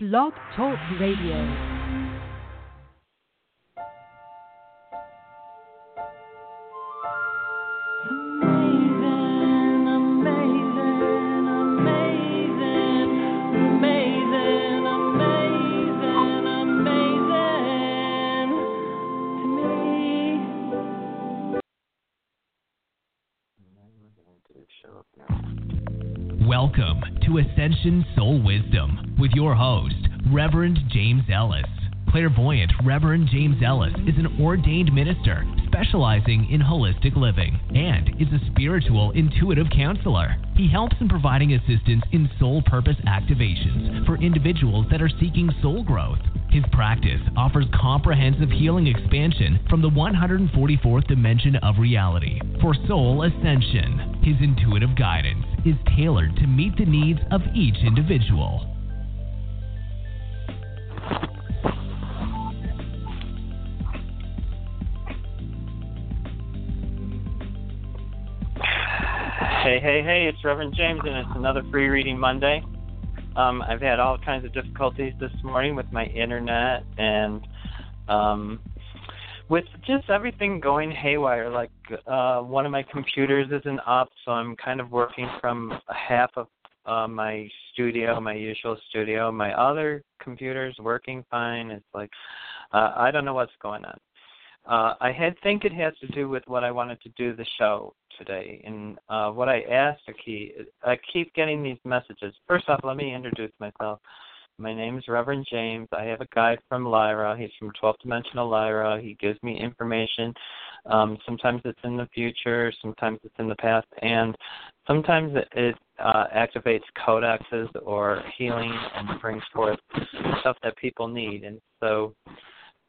Blog Talk Radio. To Ascension Soul Wisdom with your host, Reverend James Ellis. Clairvoyant Reverend James Ellis is an ordained minister specializing in holistic living and is a spiritual intuitive counselor. He helps in providing assistance in soul purpose activations for individuals that are seeking soul growth. His practice offers comprehensive healing expansion from the 144th dimension of reality for soul ascension. His intuitive guidance is tailored to meet the needs of each individual. Hey, hey, hey, it's Reverend James, and it's another free reading Monday. Um, I've had all kinds of difficulties this morning with my internet and um, with just everything going haywire. Like uh, one of my computers isn't up, so I'm kind of working from half of uh, my studio, my usual studio. My other computer's working fine. It's like uh, I don't know what's going on. Uh, I had think it has to do with what I wanted to do the show today, and uh, what I asked Aki. I keep getting these messages. First off, let me introduce myself. My name is Reverend James. I have a guide from Lyra. He's from 12th Dimensional Lyra. He gives me information. Um, sometimes it's in the future, sometimes it's in the past, and sometimes it, it uh, activates codexes or healing and brings forth stuff that people need. And so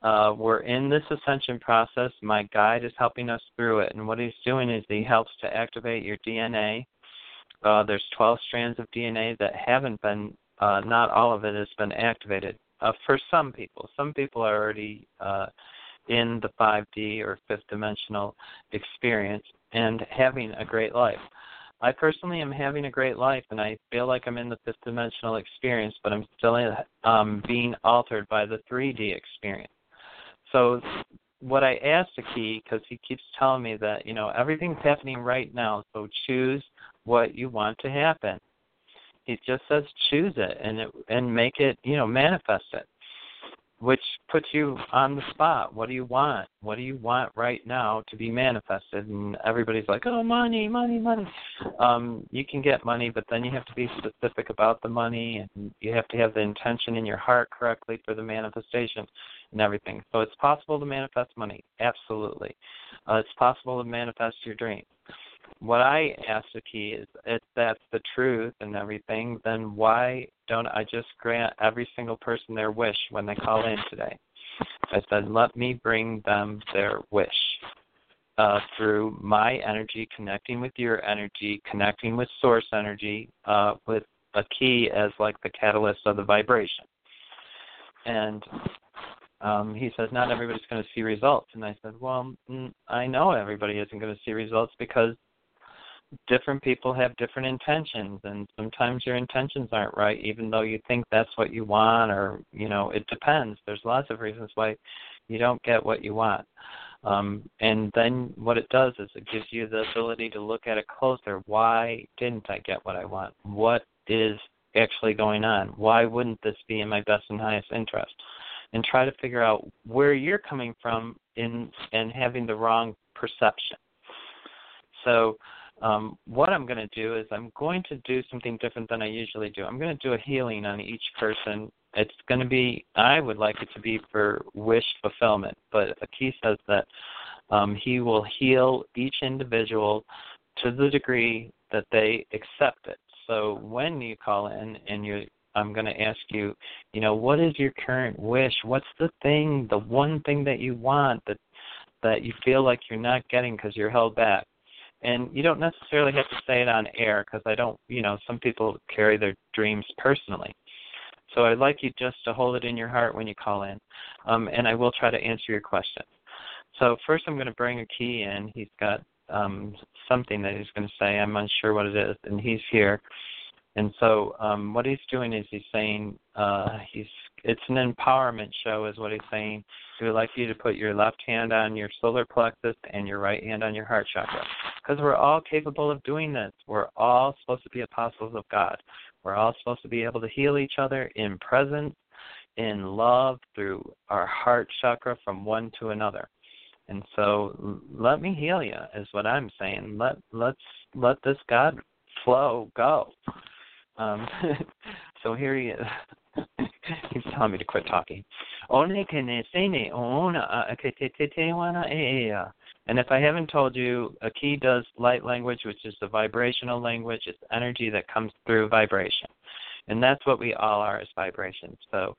uh, we're in this ascension process. My guide is helping us through it, and what he's doing is he helps to activate your DNA. Uh, there's 12 strands of DNA that haven't been, uh, not all of it has been activated. Uh, for some people, some people are already uh, in the 5D or fifth dimensional experience and having a great life. I personally am having a great life, and I feel like I'm in the fifth dimensional experience, but I'm still in, um, being altered by the 3D experience. So what I asked the key because he keeps telling me that you know everything's happening right now, so choose what you want to happen. He just says choose it and it and make it you know manifest it, which puts you on the spot. What do you want? What do you want right now to be manifested? And everybody's like, oh, money, money, money. Um, you can get money, but then you have to be specific about the money, and you have to have the intention in your heart correctly for the manifestation and everything. So it's possible to manifest money, absolutely. Uh, it's possible to manifest your dreams. What I asked the key is if that's the truth and everything, then why don't I just grant every single person their wish when they call in today? I said, let me bring them their wish. Uh, through my energy, connecting with your energy, connecting with source energy, uh, with a key as like the catalyst of the vibration. And um, he says not everybody's going to see results, and I said, well, mm, I know everybody isn't going to see results because different people have different intentions, and sometimes your intentions aren't right, even though you think that's what you want, or you know, it depends. There's lots of reasons why you don't get what you want. Um, and then what it does is it gives you the ability to look at it closer. Why didn't I get what I want? What is actually going on? Why wouldn't this be in my best and highest interest? and try to figure out where you're coming from in and having the wrong perception. So um, what I'm going to do is I'm going to do something different than I usually do. I'm going to do a healing on each person. It's going to be, I would like it to be for wish fulfillment, but Aki says that um, he will heal each individual to the degree that they accept it. So when you call in and you I'm going to ask you, you know, what is your current wish? What's the thing, the one thing that you want that that you feel like you're not getting because you're held back? And you don't necessarily have to say it on air because I don't, you know, some people carry their dreams personally. So I'd like you just to hold it in your heart when you call in, um, and I will try to answer your question. So first, I'm going to bring Aki in. He's got um, something that he's going to say. I'm unsure what it is, and he's here. And so um, what he's doing is he's saying uh, he's it's an empowerment show, is what he's saying. He would like you to put your left hand on your solar plexus and your right hand on your heart chakra, because we're all capable of doing this. We're all supposed to be apostles of God. We're all supposed to be able to heal each other in presence, in love, through our heart chakra from one to another. And so, let me heal you, is what I'm saying. Let let's let this God flow go. Um, so here he is. He's telling me to quit talking. And if I haven't told you, Aki does light language, which is the vibrational language. It's energy that comes through vibration. And that's what we all are as vibrations. So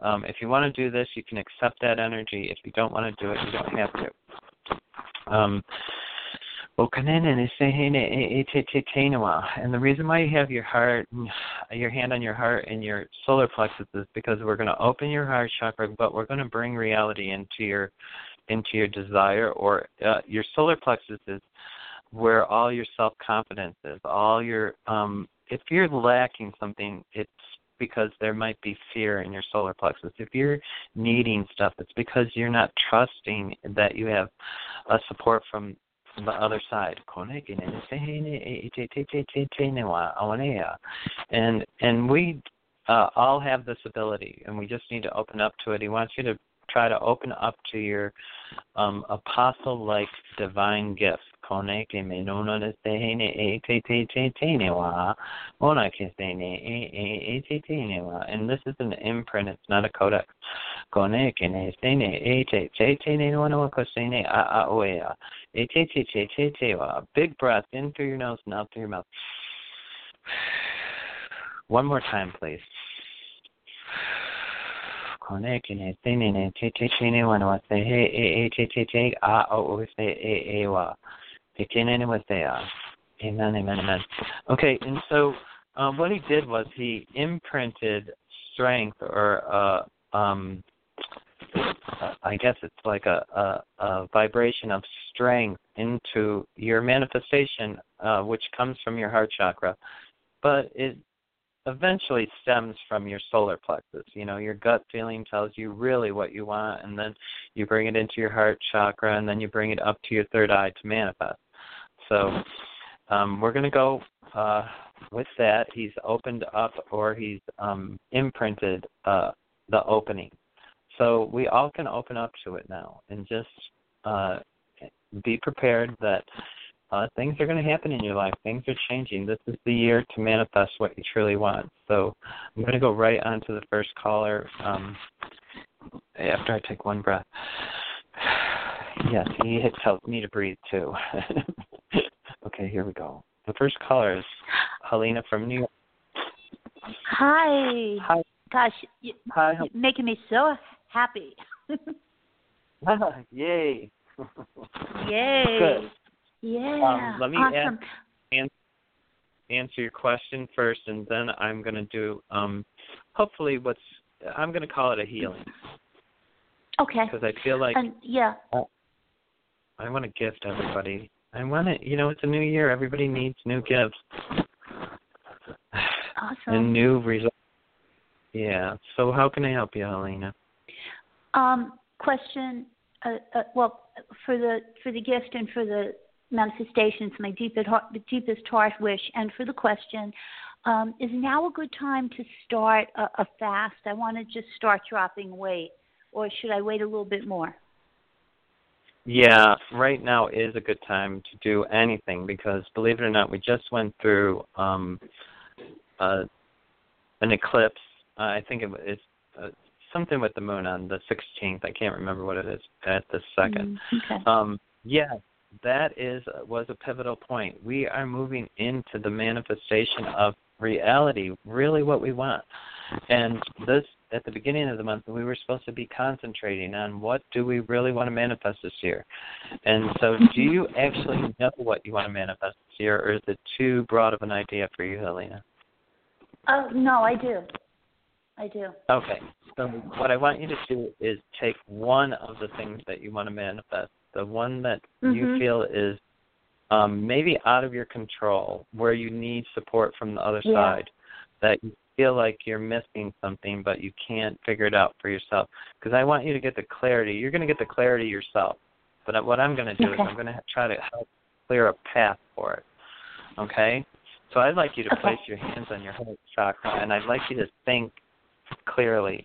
um, if you want to do this, you can accept that energy. If you don't want to do it, you don't have to. Um, and the reason why you have your heart, your hand on your heart and your solar plexus is because we're going to open your heart chakra, but we're going to bring reality into your into your desire or uh, your solar plexus is where all your self confidence is. All your um, if you're lacking something, it's because there might be fear in your solar plexus. If you're needing stuff, it's because you're not trusting that you have a support from the other side. And and we uh, all have this ability, and we just need to open up to it. He wants you to try to open up to your um, apostle-like divine gift. And this is an imprint, it's not a codex. Big breath in through your nose and out through your mouth. One more time, please. Amen, amen, amen. Okay, and so um, what he did was he imprinted strength or uh, um, I guess it's like a, a, a vibration of strength into your manifestation, uh, which comes from your heart chakra, but it eventually stems from your solar plexus. You know, your gut feeling tells you really what you want, and then you bring it into your heart chakra, and then you bring it up to your third eye to manifest. So um, we're going to go uh, with that. He's opened up or he's um, imprinted uh, the opening. So we all can open up to it now and just uh, be prepared that uh, things are going to happen in your life. Things are changing. This is the year to manifest what you truly want. So I'm going to go right on to the first caller um, after I take one breath. Yes, he tells me to breathe too. okay, here we go. The first caller is Helena from New York. Hi. Hi. Gosh, you, Hi. making me so happy. Yay. Yay. Good. Yeah. Um, let me awesome. ask, answer your question first, and then I'm going to do um, hopefully what's I'm going to call it a healing Okay. because I feel like And yeah. I want to gift everybody. I want to, you know, it's a new year. Everybody needs new gifts Awesome. and new results. Yeah. So how can I help you, Helena? Um, question. Uh, uh, well, for the for the gift and for the manifestations, my deepest heart, the deepest heart wish, and for the question, um, is now a good time to start a, a fast? I want to just start dropping weight, or should I wait a little bit more? Yeah, right now is a good time to do anything because believe it or not, we just went through um, uh, an eclipse. Uh, I think it, it's uh, something with the moon on the 16th. I can't remember what it is at this second. Mm, okay. Um, yeah, that is was a pivotal point. We are moving into the manifestation of reality, really what we want. And this at the beginning of the month we were supposed to be concentrating on what do we really want to manifest this year. And so do you actually know what you want to manifest this year or is it too broad of an idea for you, Helena? Oh no, I do. I do. Okay. So what I want you to do is take one of the things that you want to manifest, the one that you Mhm. feel is um, maybe out of your control, where you need support from the other Yeah. side, that you feel like you're missing something, but you can't figure it out for yourself. Because I want you to get the clarity. You're going to get the clarity yourself. But what I'm going to do Okay. is I'm going to try to help clear a path for it. Okay? So I'd like you to Okay. place your hands on your heart chakra, and I'd like you to think clearly,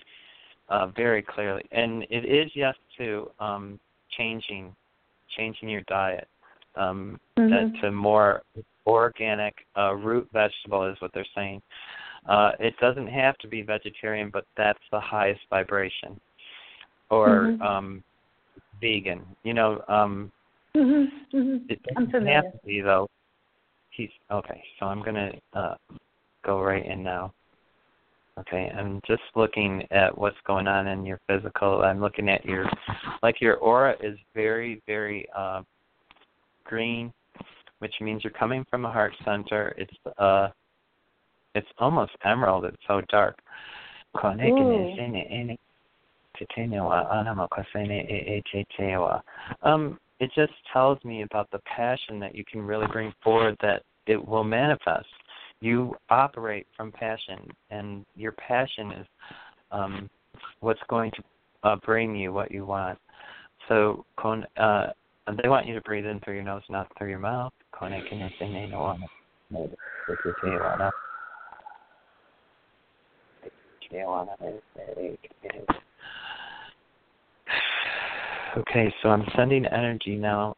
uh, very clearly. And it is yes to um, changing, changing your diet um, Mhm. to more organic uh, root vegetable is what they're saying. Uh, it doesn't have to be vegetarian, but that's the highest vibration. Or Mhm. um, vegan. You know, um, Mhm. Mhm. it doesn't have to be though. He's okay. So I'm gonna uh, go right in now. Okay, I'm just looking at what's going on in your physical. I'm looking at your, like your aura is very, very uh, green, which means you're coming from a heart center. It's uh, it's almost emerald. It's so dark. Um, it just tells me about the passion that you can really bring forward that it will manifest. You operate from passion, and your passion is um, what's going to uh, bring you what you want. So, uh, they want you to breathe in through your nose, not through your mouth. Okay, so I'm sending energy now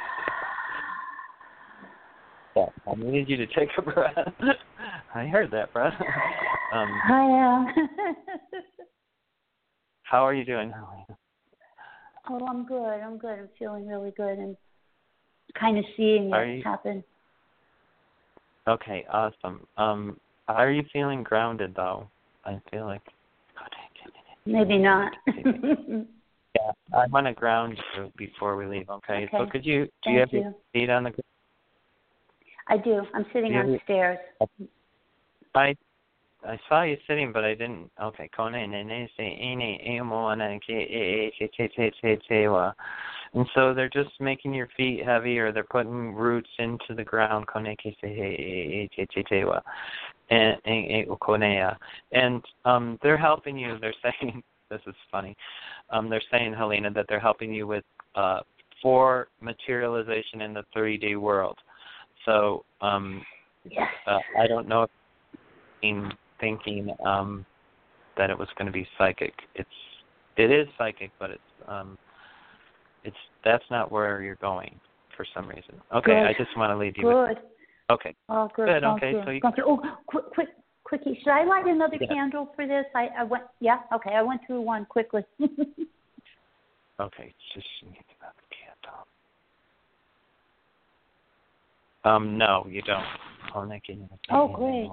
I needed you to take a breath. I heard that breath. um, I am. how are you doing, oh, I'm good. I'm good. I'm feeling really good and kind of seeing it you- happen. Okay, awesome. Um, are you feeling grounded though? I feel like. Maybe not. Yeah, I want to ground you before we leave. Okay. So could you do Thank you have you. your feet on the? I do. I'm sitting Yeah, on stairs. I I saw you sitting, but I didn't. Okay, che wa. And so they're just making your feet heavy, or they're putting roots into the ground. And and and. And um, they're helping you. They're saying this is funny. Um, they're saying Helena that they're helping you with uh, for materialization in the 3D world. So um, Yes. uh, I don't know if in thinking um, that it was going to be psychic. It's it is psychic, but it's um, it's that's not where you're going for some reason. Okay, Good. I just want to leave you with Good. okay. Oh, good. Good, Thank okay, you. so you- Thank you. Oh, quick, quick, quickie. Should I light another Yeah. candle for this? I, I went. Yeah. Okay. I went through one quickly. Okay, just need about the candle. Um, no, you don't. Oh, Nick, you know, you great.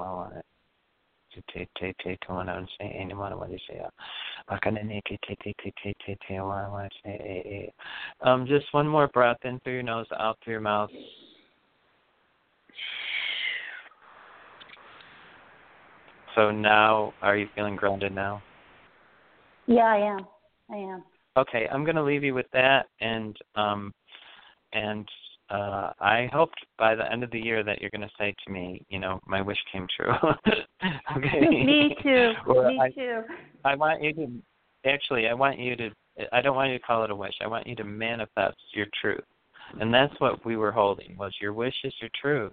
Um, just one more breath in through your nose, out through your mouth. So now, are you feeling grounded now? yeah, I am. I am. Okay, I'm going to leave you with that, and um, and uh, I hoped by the end of the year that you're going to say to me, you know, my wish came true. okay. Me too. Or Me I, too. I want you to actually, I want you to. I don't want you to call it a wish. I want you to manifest your truth, and that's what we were holding. Was your wish is your truth.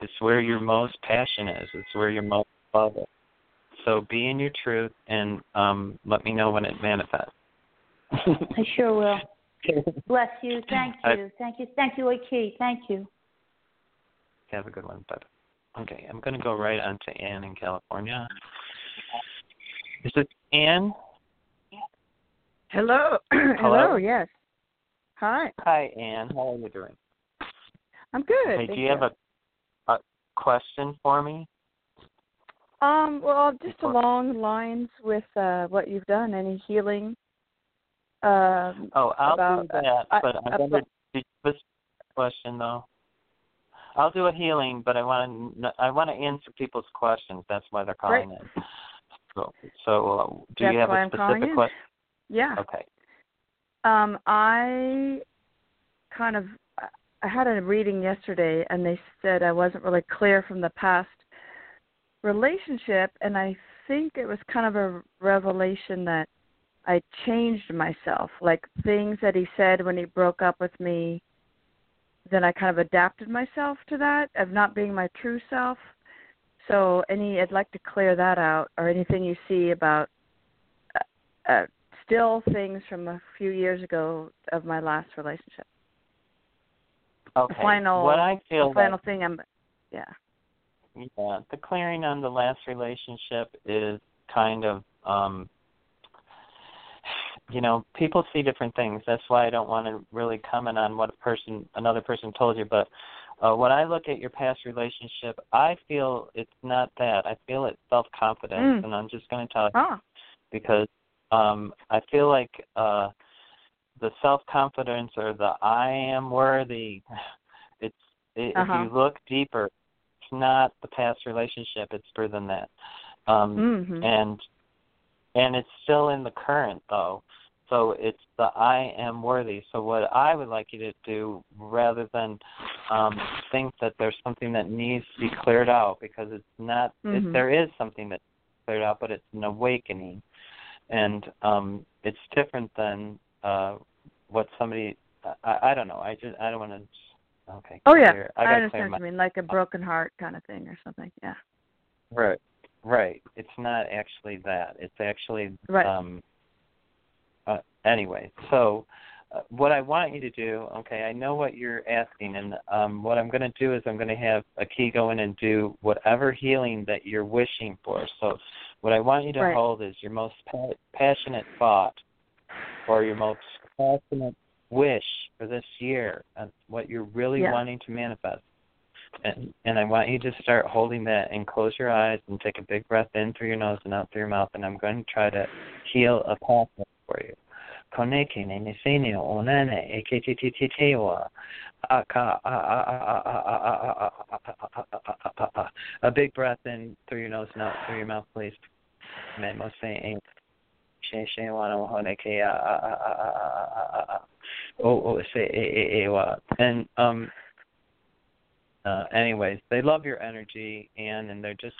It's where your most passion is. It's where your most love is. So be in your truth, and um, let me know when it manifests. I sure will. Bless you. Thank I- you. Thank you. Thank you, Aki. Thank you. Have a good one. Bye. Okay, I'm going to go right on to Anne in California. Is it Anne? Hello. Hello. Yes. Hi. Hi, Anne. How are you doing? I'm good. Hey, thank do you have a, a question for me? Um, well, just along lines with uh, what you've done, any healing. Um, oh, I'll about, do that, uh, but I, I wondered, did you question though? I'll do a healing, but I want to I want to answer people's questions. That's why they're calling Great. in. So, so uh, do That's you have a I'm specific in. question? Yeah. Okay. Um, I kind of I had a reading yesterday, and they said I wasn't really clear from the past relationship, and I think it was kind of a revelation that I changed myself, like things that he said when he broke up with me. Then I kind of adapted myself to that of not being my true self. So, any I'd like to clear that out, or anything you see about uh, uh, still things from a few years ago of my last relationship. Okay. The final, what I feel the final like, thing I'm, yeah. yeah, the clearing on the last relationship is kind of um you know, people see different things. That's why I don't want to really comment on what a person another person told you, but uh, when I look at your past relationship, I feel it's not that. I feel it's self confidence, Mm. and I'm just going to tell you Ah, because um I feel like uh the self confidence or the I am worthy it's it, Uh-huh. if you look deeper it's not the past relationship it's further than that um mm-hmm. and and it's still in the current though so it's the I am worthy so what I would like you to do rather than um think that there's something that needs to be cleared out because it's not Mhm. it, there is something that's cleared out but it's an awakening and um it's different than uh what somebody I, I don't know I just I don't want to okay oh yeah. I, I, gotta understand clear what you mean, like a broken heart kind of thing or something. Yeah. right right it's not actually that it's actually Right. um uh, anyway so uh, what I want you to do okay I know what you're asking and um what I'm going to do is I'm going to have Aki go in and do whatever healing that you're wishing for so what I want you to Right. hold is your most pa- passionate thought or your most passionate wish for this year and what you're really Yeah. wanting to manifest. And and I want you to start holding that and close your eyes and take a big breath in through your nose and out through your mouth and I'm going to try to heal a pathway for you. Koneke ne nesene onane eketitite wa aka a big breath in through your nose and out through your mouth, please. Memo saying she she wana wahone ke a a a a a a oh oh say a a a wa and um uh anyways they love your energy and and they're just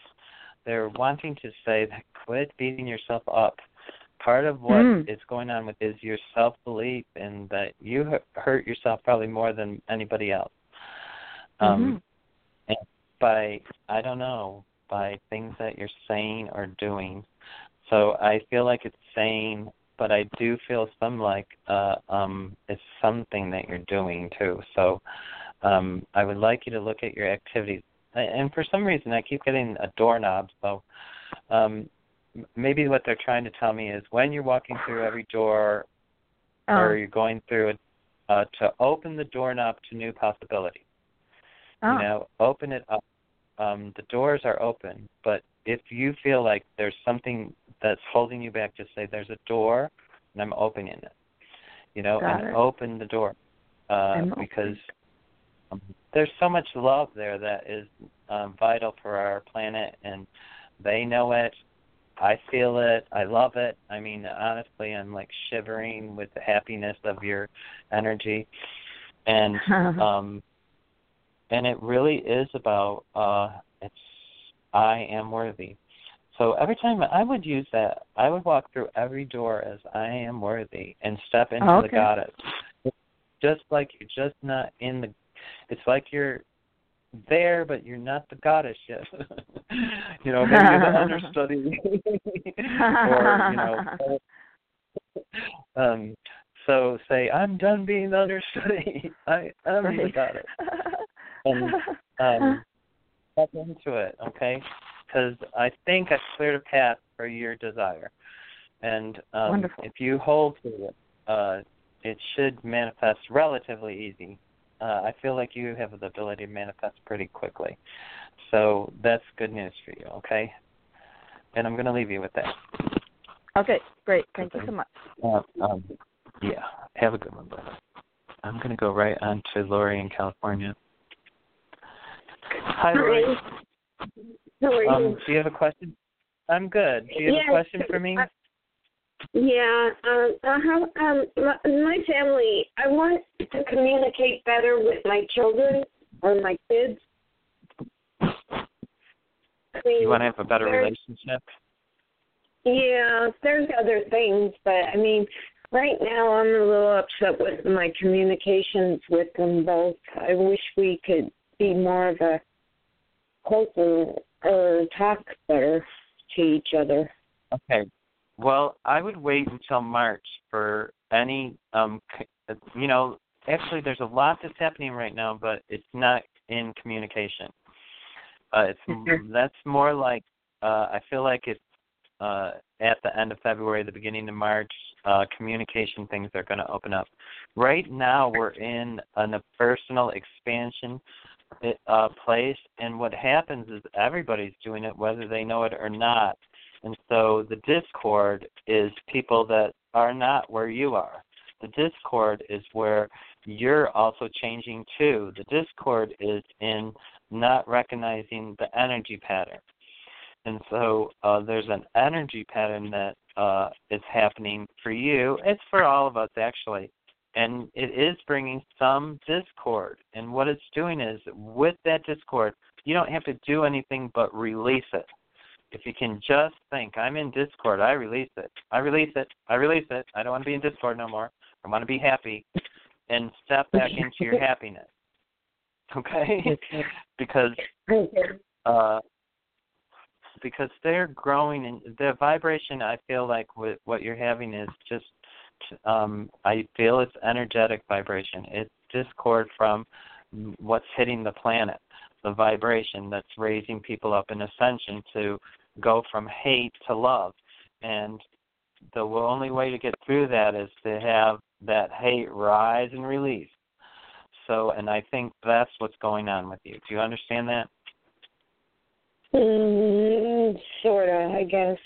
they're wanting to say that quit beating yourself up part of what Mm. is going on with is your self belief and that you hurt yourself probably more than anybody else um and by i don't know by things that you're saying or doing so I feel like it's saying, but I do feel some like uh um it's something that you're doing too. So um I would like you to look at your activities. And for some reason I keep getting a doorknob, so um maybe what they're trying to tell me is when you're walking through every door Oh. or you're going through it uh to open the doorknob to new possibilities oh. you know open it up um the doors are open but if you feel like there's something that's holding you back just say there's a door and i'm opening it you know Got and it. open the door uh because there's so much love there that is um vital for our planet and they know it. I feel it. I love it. I mean honestly i'm like shivering with the happiness of your energy. And um and it really is about uh it's I am worthy. So every time I would use that, I would walk through every door as I am worthy and step into Oh, the goddess. Just like you're just not in the it's like you're there but you're not the goddess yet. you know, maybe you're the understudy or you know um so say I'm done being the understudy. I am the right. goddess. And, um, step into it, okay? Because I think I cleared a path for your desire, and um, Wonderful. if you hold to it, uh, it should manifest relatively easy. Uh, I feel like you have the ability to manifest pretty quickly, so that's good news for you, okay? and I'm going to leave you with that. Okay, great. Thank you so much. Uh, um, yeah, have a good one, brother. I'm going to go right on to Lori in California. Hi, Lori. How are Um, do you have a question? I'm good. Do you have Yes, a question for me? I- Yeah, um, uh, how, um, my, my family, I want to communicate better with my children or my kids. I mean, You want to have a better relationship? Yeah, there's other things, but I mean, right now I'm a little upset with my communications with them both. I wish we could be more of a closer or talk better to each other. Okay. Well, I would wait until March for any um you know, actually there's a lot that's happening right now, but it's not in communication. Uh it's that's more like uh I feel like it's uh at the end of February, the beginning of March, uh communication things are going to open up. Right now we're in an, a personal expansion uh place and what happens is everybody's doing it whether they know it or not and so the discord is people that are not where you are. The discord is where you're also changing too. The discord is in not recognizing the energy pattern. And so uh, there's an energy pattern that uh, is happening for you. It's for all of us actually. And it is bringing some discord. And what it's doing is with that discord, you don't have to do anything but release it if you can just think, I'm in Discord, I release it. I release it. I release it. I don't want to be in Discord no more. I want to be happy and step back into your happiness. Okay? because uh because they're growing and the vibration I feel like with what you're having is just um I feel it's energetic vibration. It's discord from what's hitting the planet the vibration that's raising people up in ascension to go from hate to love. And the only way to get through that is to have that hate rise and release. So, and I think that's what's going on with you. Do you understand that? Mm, sorta, I guess.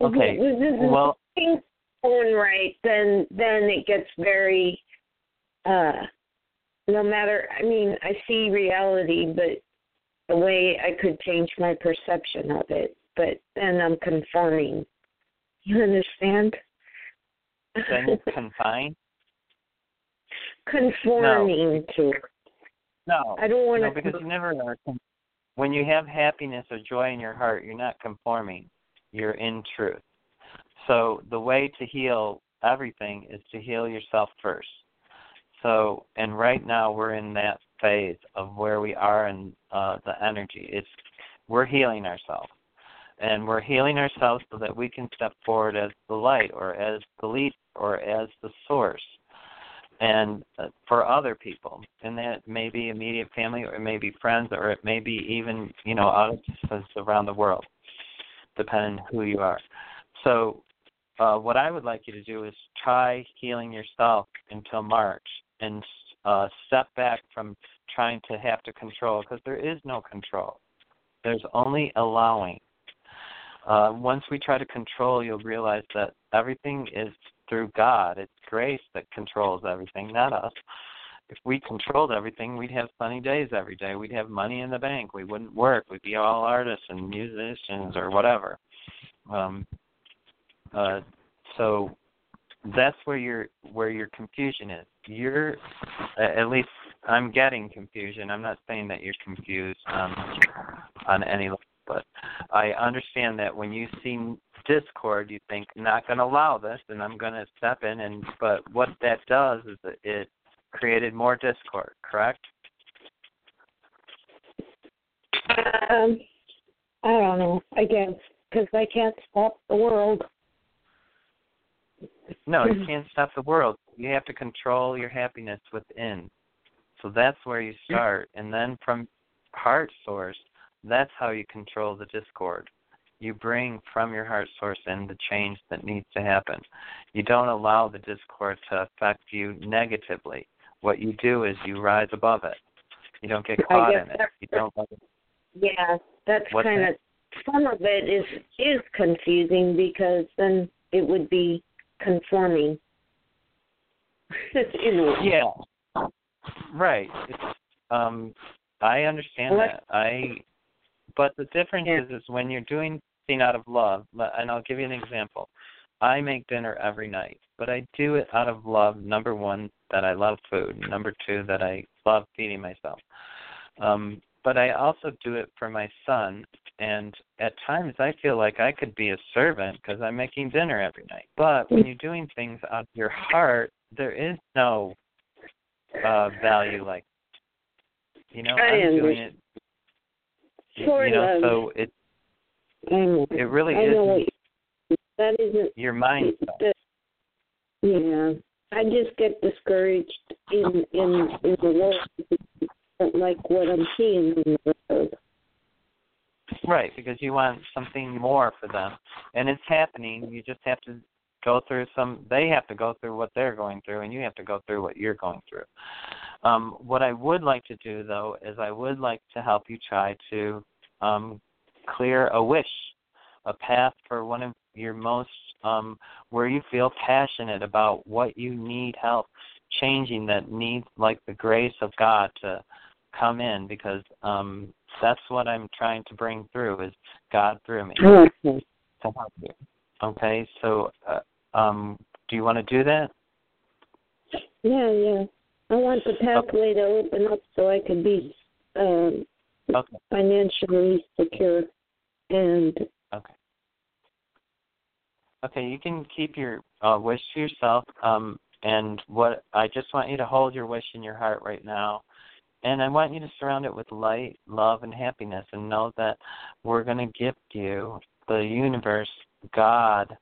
Okay. Well, things going right, then then it gets very. uh No matter, I mean, I see reality, but the way I could change my perception of it, but then I'm conforming. You understand? then confined? conforming to. No. I don't want No, to. because you never are. When you have happiness or joy in your heart, you're not conforming. You're in truth. So the way to heal everything is to heal yourself first. So, and right now we're in that phase of where we are in uh, the energy. It's we're healing ourselves, and we're healing ourselves so that we can step forward as the light, or as the lead, or as the source and uh, for other people. And that may be immediate family or it may be friends or it may be even you know audiences around the world depending who you are. So uh, what i would like you to do is try healing yourself until march and uh, step back from trying to have to control because there is no control there's only allowing uh, once we try to control you'll realize that everything is through God. It's grace that controls everything, not us. If we controlled everything, we'd have sunny days every day. We'd have money in the bank. We wouldn't work. We'd be all artists and musicians or whatever. Um, uh, so that's where your where your confusion is. You're at least I'm getting confusion. I'm not saying that you're confused um, on any level, but I understand that when you see discord, you think not going to allow this, and I'm going to step in. And but what that does is that it created more discord. Correct? Um, I don't know. I guess because I can't stop the world. No, you can't stop the world. You have to control your happiness within. So that's where you start, and then from heart source, that's how you control the discord. You bring from your heart source in the change that needs to happen. You don't allow the discord to affect you negatively. What you do is you rise above it. You don't get caught in it. You don't let it Yeah, that's kind of some of it is is confusing because then it would be conforming. in a way. Yeah. Right. It's, um, I understand What? that. I, but the difference Yeah. is, is when you're doing something out of love. And I'll give you an example. I make dinner every night, but I do it out of love. Number one, that I love food. Number two, that I love feeding myself. Um, but I also do it for my son. And at times, I feel like I could be a servant because I'm making dinner every night. But when you're doing things out of your heart, there is no uh value like you know I i'm doing it Sort you know of. so it it really I know what isn't you, that isn't. your mindset that- yeah, I just get discouraged in in in the world. Don't like what I'm seeing in the world. right because you want something more for them. And it's happening. You just have to go through some they have to go through what they're going through and you have to go through what you're going through. Um what i would like to do though is i would like to help you try to um clear a wish a path for one of your most um where you feel passionate about what you need help changing that needs like the grace of god to come in because um that's what i'm trying to bring through is god through me Okay. to help you okay so uh, um do you want to do that Yeah, yeah. I want the pathway to open up so I can be um, okay financially secure and Okay. Okay, you can keep your uh, wish to yourself. Um, and what I just want you to hold your wish in your heart right now, and I want you to surround it with light, love, and happiness, and know that we're going to gift you the universe, God,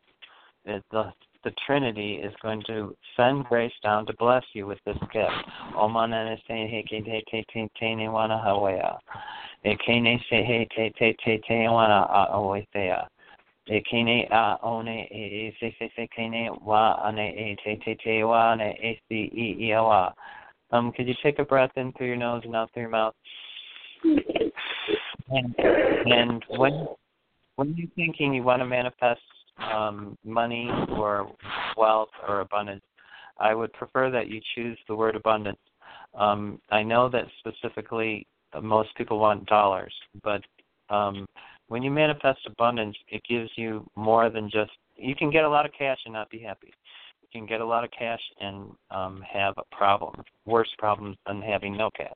the the Trinity is going to send grace down to bless you with this gift. Omanana se he ke te te te te ne wana hawea. E ke ne se he te te te te wana a oethea. E ke ne a one e e se se se ke wa ane e te te te wa ane e si i i a wa. Um, could you take a breath in through your nose and out through your mouth? And, and when when you're thinking you want to manifest um, money or wealth or abundance, I would prefer that you choose the word abundance. Um, I know that specifically uh, most people want dollars, but um, when you manifest abundance, it gives you more than just. You can get a lot of cash and not be happy. Can get a lot of cash and um, have a problem, worse problems than having no cash.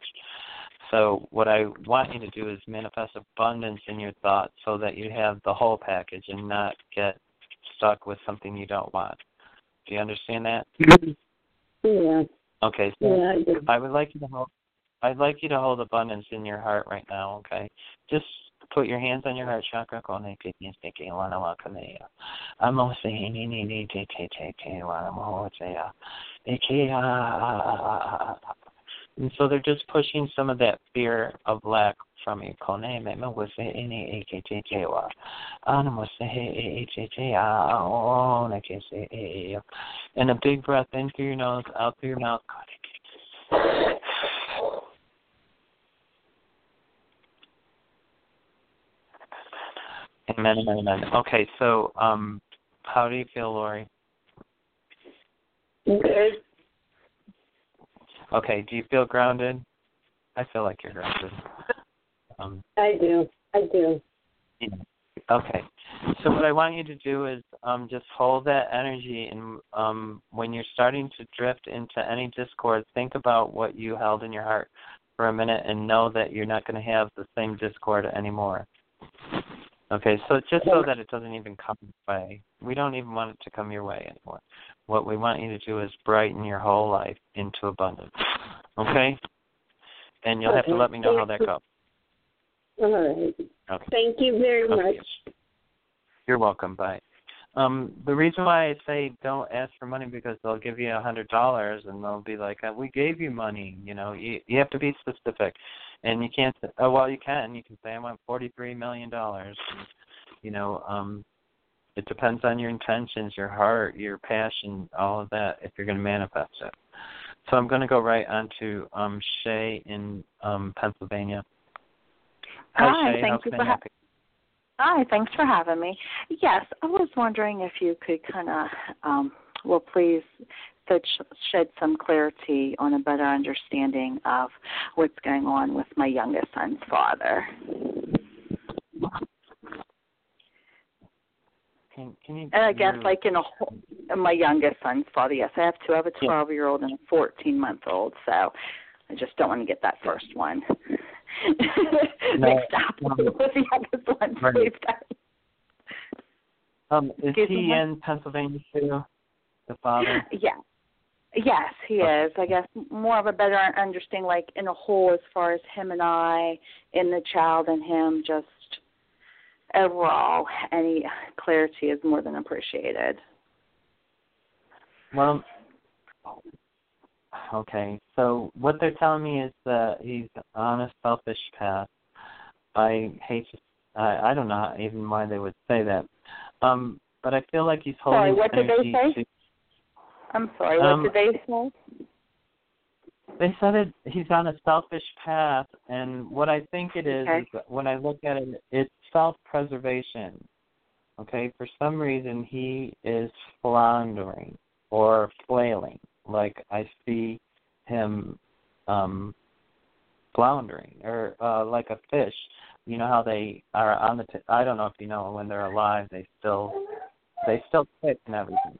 So what I want you to do is manifest abundance in your thoughts so that you have the whole package and not get stuck with something you don't want. Do you understand that? yeah, Okay, so yeah, I do. I would like you to hold I'd like you to hold abundance in your heart right now, okay? Just put your hands on your heart chakra. Kone ke ni se ke wana wa kane ya. Amo se ni ni te te te te wana mo ho te ya. E ke a a a a a. And so they're just pushing some of that fear of lack from you. Kone me me wo se ini e ke te te wa. Ana mo se he e e te te a o na ke se e e. And a big breath in through your nose, out through your mouth. Amen, amen, amen. Okay, so um, how do you feel, Lori? Good. Okay, do you feel grounded? I feel like you're grounded. Um, I do. I do. yeah. Okay. So what I want you to do is um, just hold that energy, and um, when you're starting to drift into any discord, think about what you held in your heart for a minute, and know that you're not going to have the same discord anymore. Okay, so just so that it doesn't even come your way. We don't even want it to come your way anymore. What we want you to do is brighten your whole life into abundance. Okay? And you'll have to let me know how that goes. All right. Okay. Thank you very Okay. much. You're welcome. Bye. Um, the reason why I say don't ask for money because they'll give you a hundred dollars and they'll be like, uh, "We gave you money." You know, you you have to be specific, and you can't. Say, oh well, you can. You can say, "I want forty-three million dollars." You know, um, it depends on your intentions, your heart, your passion, all of that. If you're going to manifest it. So I'm going to go right on to um, Shay in um, Pennsylvania. Hi, Shay. thank How you can for I ha- help you? Hi, thanks for having me. Yes, I was wondering if you could kind of, um, well, please shed some clarity on a better understanding of what's going on with my youngest son's father. Can, can you? And I guess like in a whole, my youngest son's father. Yes, I have two. I have a twelve-year-old and a fourteen-month-old. So I just don't want to get that first one no, mixed up um, with the youngest one. right. Um, is Excuse he me? in Pennsylvania too? The father. Yeah. Yes, he is. I guess more of a better understanding, like in a whole, as far as him and I, in the child and him, just overall, any clarity is more than appreciated. Well, okay. So what they're telling me is that he's on a selfish path. I hate to. I I don't know even why they would say that. Um, but I feel like he's holding Sorry, what did they say? to- I'm sorry, Um, what did they say? They said it. He's on a selfish path, and what I think it is, Okay. is that when I look at it, it's self-preservation. Okay, for some reason he is floundering or flailing. Like I see him um floundering, or uh like a fish. You know how they are on the. T- I don't know if you know when they're alive, they still they still kick and everything.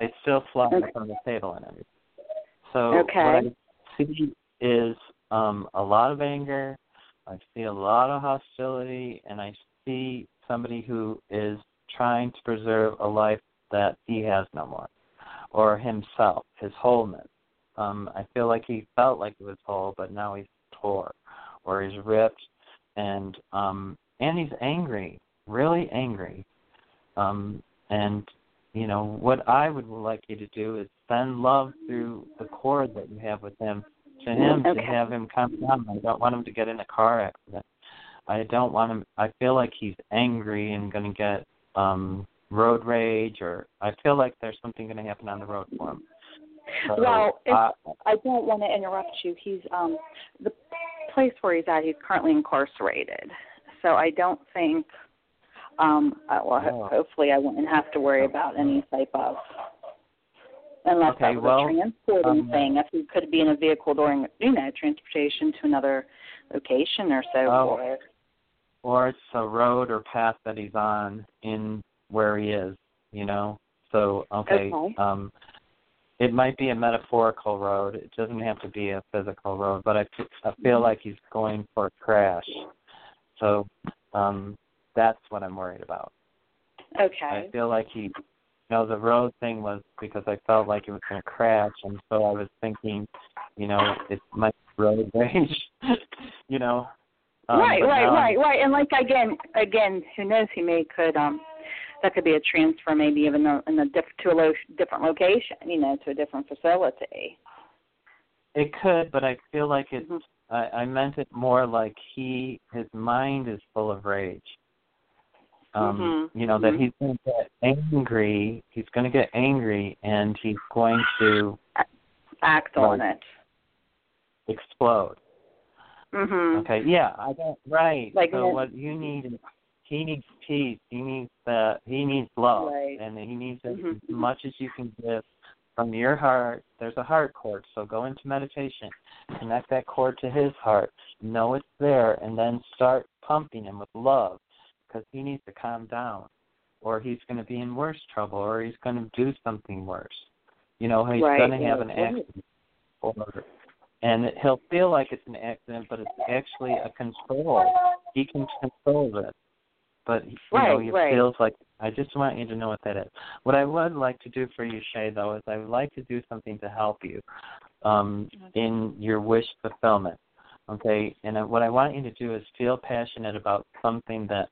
They still fly Okay. on the table and everything. So Okay. what I see is um a lot of anger. I see a lot of hostility, and I see somebody who is trying to preserve a life that he has no more, or himself, his wholeness. Um, I feel like he felt like he was whole, but now he's tore, or he's ripped, and um, and he's angry, really angry. Um, and you know what I would like you to do is send love through the cord that you have with him to him to have him calm down. I don't want him to get in a car accident. I don't want him. I feel like he's angry and going to get um road rage, or I feel like there's something going to happen on the road for him. So, Well, uh, I don't want to interrupt you. He's um the place where he's at. He's currently incarcerated, so I don't think. Um, I, well, Oh. hopefully, I wouldn't have to worry about any type of unless Okay, that was well, a transporting um, thing. If he could be in a vehicle during, you know, transportation to another location or so Oh. forth. or it's a road or path that he's on in where he is, you know. So okay, Okay. um it might be a metaphorical road. It doesn't have to be a physical road, but I, I feel like he's going for a crash. So um that's what I'm worried about. Okay. I feel like he you know, the road thing was because I felt like it was gonna crash and so I was thinking, you know, it might road rage you know. Um, right, right, now right, right. And like again, again, who knows? He may could um, that could be a transfer, maybe even a, in a diff, to a lo- different location, you know, to a different facility. It could, but I feel like it's. Mhm. I, I meant it more like he, his mind is full of rage. Um, Mhm. You know that Mhm. he's going to get angry. He's going to get angry, and he's going to Act on it. explode. Mhm. Okay. Yeah, I don't. Right. Like so what you need is he needs peace. He needs that. He needs love, Right. and he needs Mhm. as much as you can give from your heart. There's a heart cord, so go into meditation, connect that cord to his heart, know it's there, and then start pumping him with love, because he needs to calm down, or he's going to be in worse trouble, or he's going to do something worse. You know, he's Right, going to have an accident, or and he'll feel like it's an accident, but it's actually a control. He can control it, but you know it right. feels like. I just want you to know what that is. What I would like to do for you, Shay, though, is I would like to do something to help you um, in your wish fulfillment. Okay, and what I want you to do is feel passionate about something that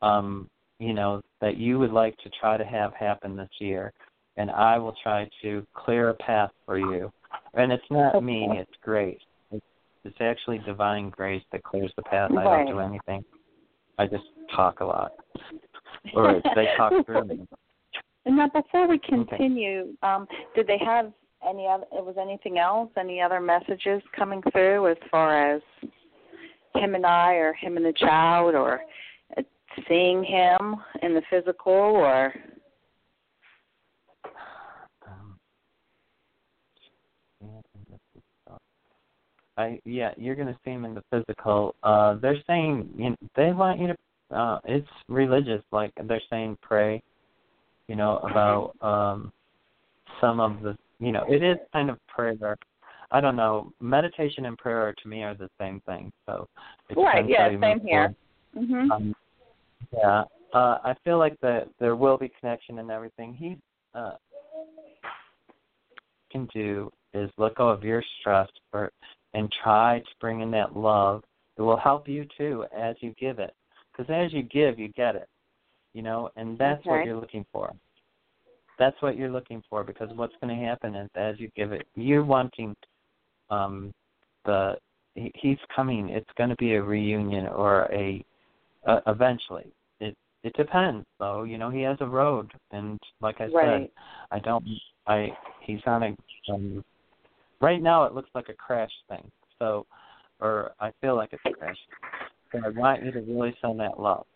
um, you know that you would like to try to have happen this year, and I will try to clear a path for you. And it's not me; it's grace. It's, it's actually divine grace that clears the path. I don't do anything. I just talk a lot, or they talk through me. And now, before we continue, um, did they have any other? Was anything else? Any other messages coming through as far as him and I, or him and the child, or seeing him in the physical or Um, I yeah, you're gonna see him in the physical. Uh, they're saying you know, they want you to. Uh, it's religious, like they're saying pray. You know about um, some of the. You know, it is kind of prayer. I don't know. Meditation and prayer to me are the same thing. So right, yeah, same here. forward. Mhm. Um, yeah, uh, I feel like that there will be connection and everything. He uh, can do is let go of your stress for, and try to bring in that love. It will help you too as you give it, because as you give, you get it. You know, and that's what you're looking for. That's what you're looking for because what's going to happen is as you give it, you're wanting um the he, he's coming. It's going to be a reunion or a uh, eventually. It it depends though. You know, he has a road, and like I said, I don't. I he's on a. Um, right now, it looks like a crash thing. So, or I feel like it's a crash. So I want you to really send that love,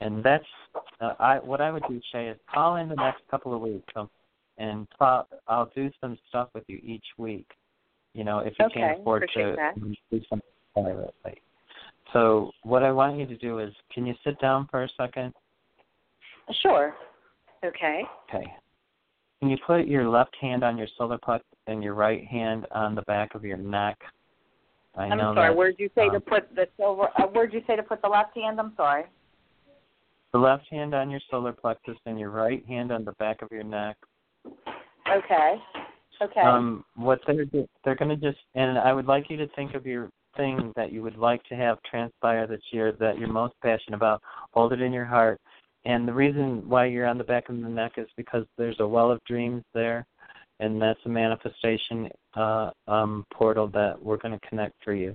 and that's uh, I. What I would do, Shay, is call in the next couple of weeks, um, and talk, I'll do some stuff with you each week. You know, if you Okay, can't afford to that. do something privately. So what I want you to do is, can you sit down for a second? Sure. Okay. Okay. Can you put your left hand on your solar plexus and your right hand on the back of your neck? I I'm know sorry. that Where'd you say to um, put the silver? Uh, where'd you say to put the left hand? I'm sorry. the left hand on your solar plexus and your right hand on the back of your neck. Okay. Okay. Um, what they're they're going to just and I would like you to think of your thing that you would like to have transpire this year that you're most passionate about. Hold it in your heart. And the reason why you're on the back of the neck is because there's a well of dreams there, and that's a manifestation uh, um, portal that we're going to connect for you.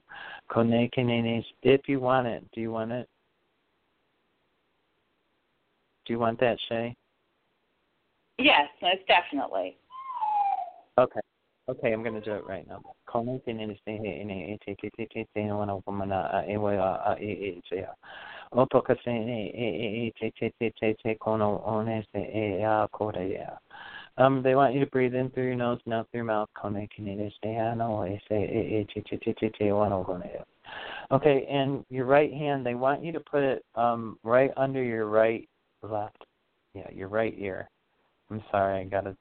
Konekenenes, if you want it. Do you want it? Do you want that, Shay? yes, most definitely. Okay. Okay, I'm gonna do it right now. Kono te nene se he ene e te te te te te wana o mana a e wai a a e e te a. O toka se ne e e e te te te te te kono o se e a kore ea. Um, they want you to breathe in through your nose and out through your mouth. Kone kinene se ano e se e e te te te te te wana o kone ea. Okay, and your right hand, they want you to put it um right under your right left. Yeah, your right ear. I'm sorry, I gotta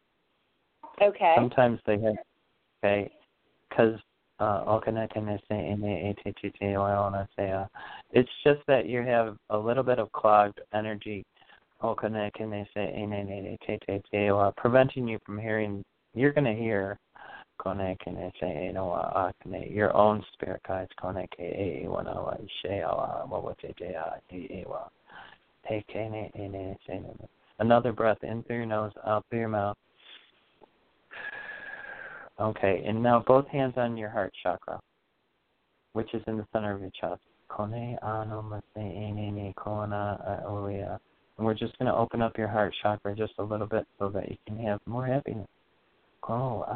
Okay. sometimes they have okay because uh it's just that you have a little bit of clogged energy preventing you from hearing you're going to hear your own spirit guides another breath in through your nose out through your mouth. Okay, and now both hands on your heart chakra, which is in the center of your chest. And we're just going to open up your heart chakra just a little bit so that you can have more happiness. O.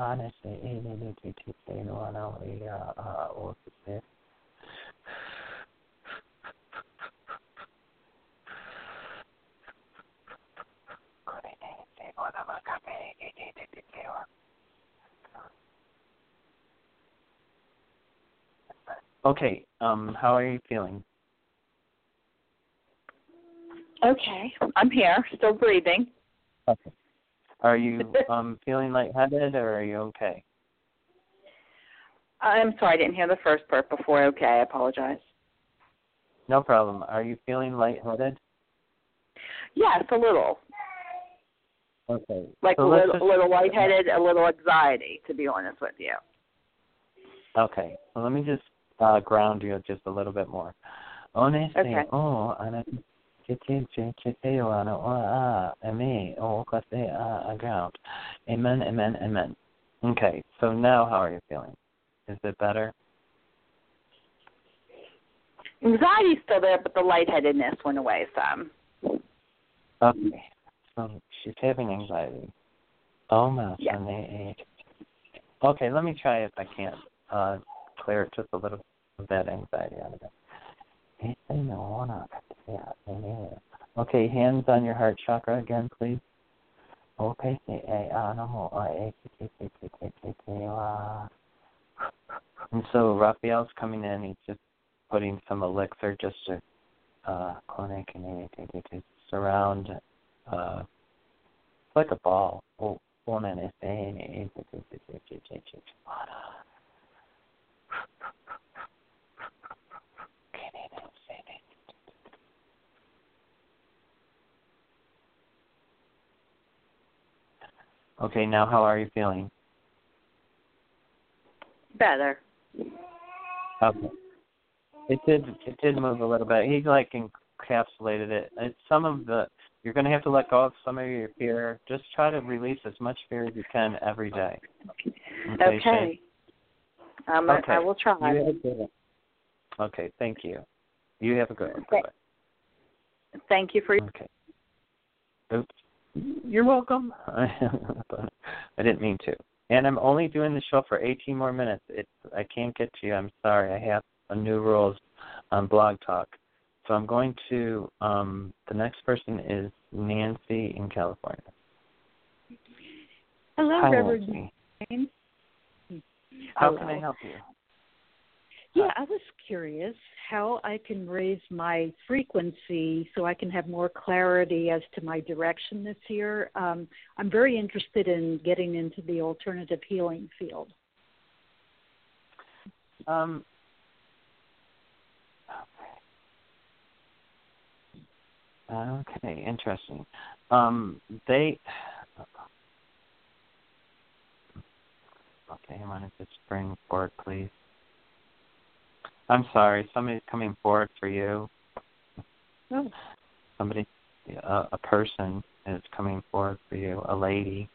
Okay, um, how are you feeling? Okay. I'm here, still breathing. Okay. Are you um feeling lightheaded or are you okay? I'm sorry, I didn't hear the first part before. Okay, I apologize. No problem. Are you feeling lightheaded? Yes, a little. Okay. Like so a little, just- a little lightheaded, a little anxiety, to be honest with you. Okay. Well, let me just uh, ground you just a little bit more. One se Okay. o ground. Amen. Amen. Amen. Okay. So now, how are you feeling? Is it better? Anxiety's still there, but the lightheadedness went away some. Okay. So she's having anxiety. Oh my Yeah. Okay, let me try if I can't uh clear just a little of that anxiety out of it. Okay, hands on your heart chakra again, please. Okay, and so Raphael's coming in. He's just putting some elixir just to uh, surround, uh, like a ball. Oh, Okay, now how are you feeling? Better. Okay. It did it did move a little bit. He like encapsulated it. It's some of the you're going to have to let go of some of your fear. Just try to release as much fear as you can every day. Okay. okay. Um, okay. I will try. Okay, thank you. You have a good one. Thank, thank you for. Okay. Oops. You're welcome. I didn't mean to. And I'm only doing the show for 18 more minutes. It's I can't get to you. I'm sorry. I have a new rules on Blog Talk. So I'm going to um the next person is Nancy in California. Hello, Hi, Reverend Nancy. How Hello. can I help you? Yeah, I was curious how I can raise my frequency so I can have more clarity as to my direction this year. Um, I'm very interested in getting into the alternative healing field. Um, okay, interesting. Um, they. Okay, I want to just bring forward, please. I'm sorry, somebody's coming forward for you. Oh. Somebody, a, a person is coming forward for you, a lady.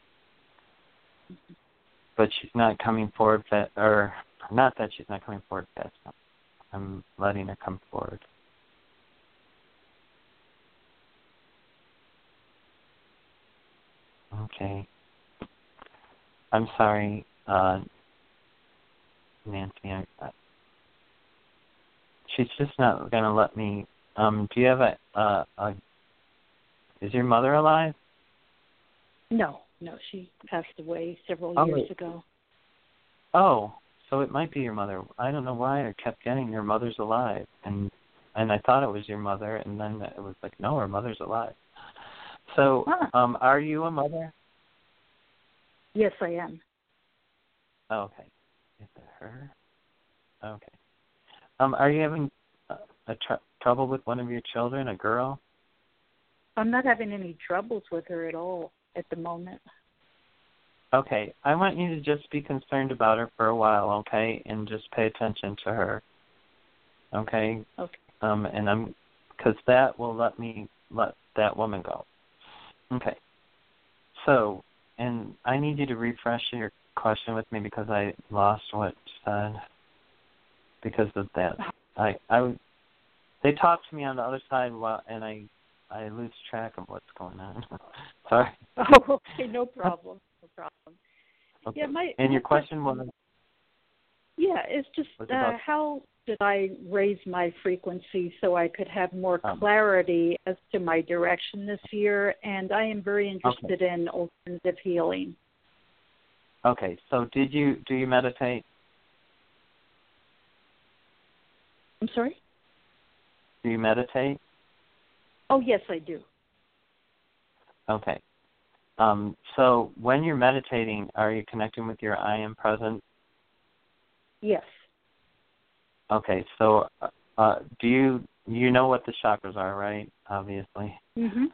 But she's not coming forward, that, or not that she's not coming forward fast enough. I'm letting her come forward. Okay. I'm sorry, uh, Nancy. I, I, she's just not going to let me. Um, do you have a, uh, a? Is your mother alive? No, no, she passed away several Oh, years ago. Oh, so it might be your mother. I don't know why I kept getting your mother's alive, and and I thought it was your mother, and then it was like, no, her mother's alive. So, Huh. um, are you a mother? Yes, I am. Oh, okay. Is it her? Okay. Um, are you having uh, a tr- trouble with one of your children, a girl? I'm not having any troubles with her at all at the moment. Okay. I want you to just be concerned about her for a while, okay, and just pay attention to her. Okay. Okay. Um, and I'm, because that will let me let that woman go. Okay. So, and I need you to refresh your question with me because I lost what you said because of that. I I they talk to me on the other side while and I I lose track of what's going on. Sorry. Oh, okay, no problem. No problem. Okay. Yeah, my and your question was Yeah, it's just uh, how did I raise my frequency so I could have more Um. clarity as to my direction this year? And I am very interested in alternative healing. okay. So did you do you meditate? I'm sorry? Do you meditate? Oh, yes, I do. Okay. Um, so when you're meditating, are you connecting with your I am present? Yes. Okay. So uh, uh, do you you know what the chakras are, right? Obviously. Mhm.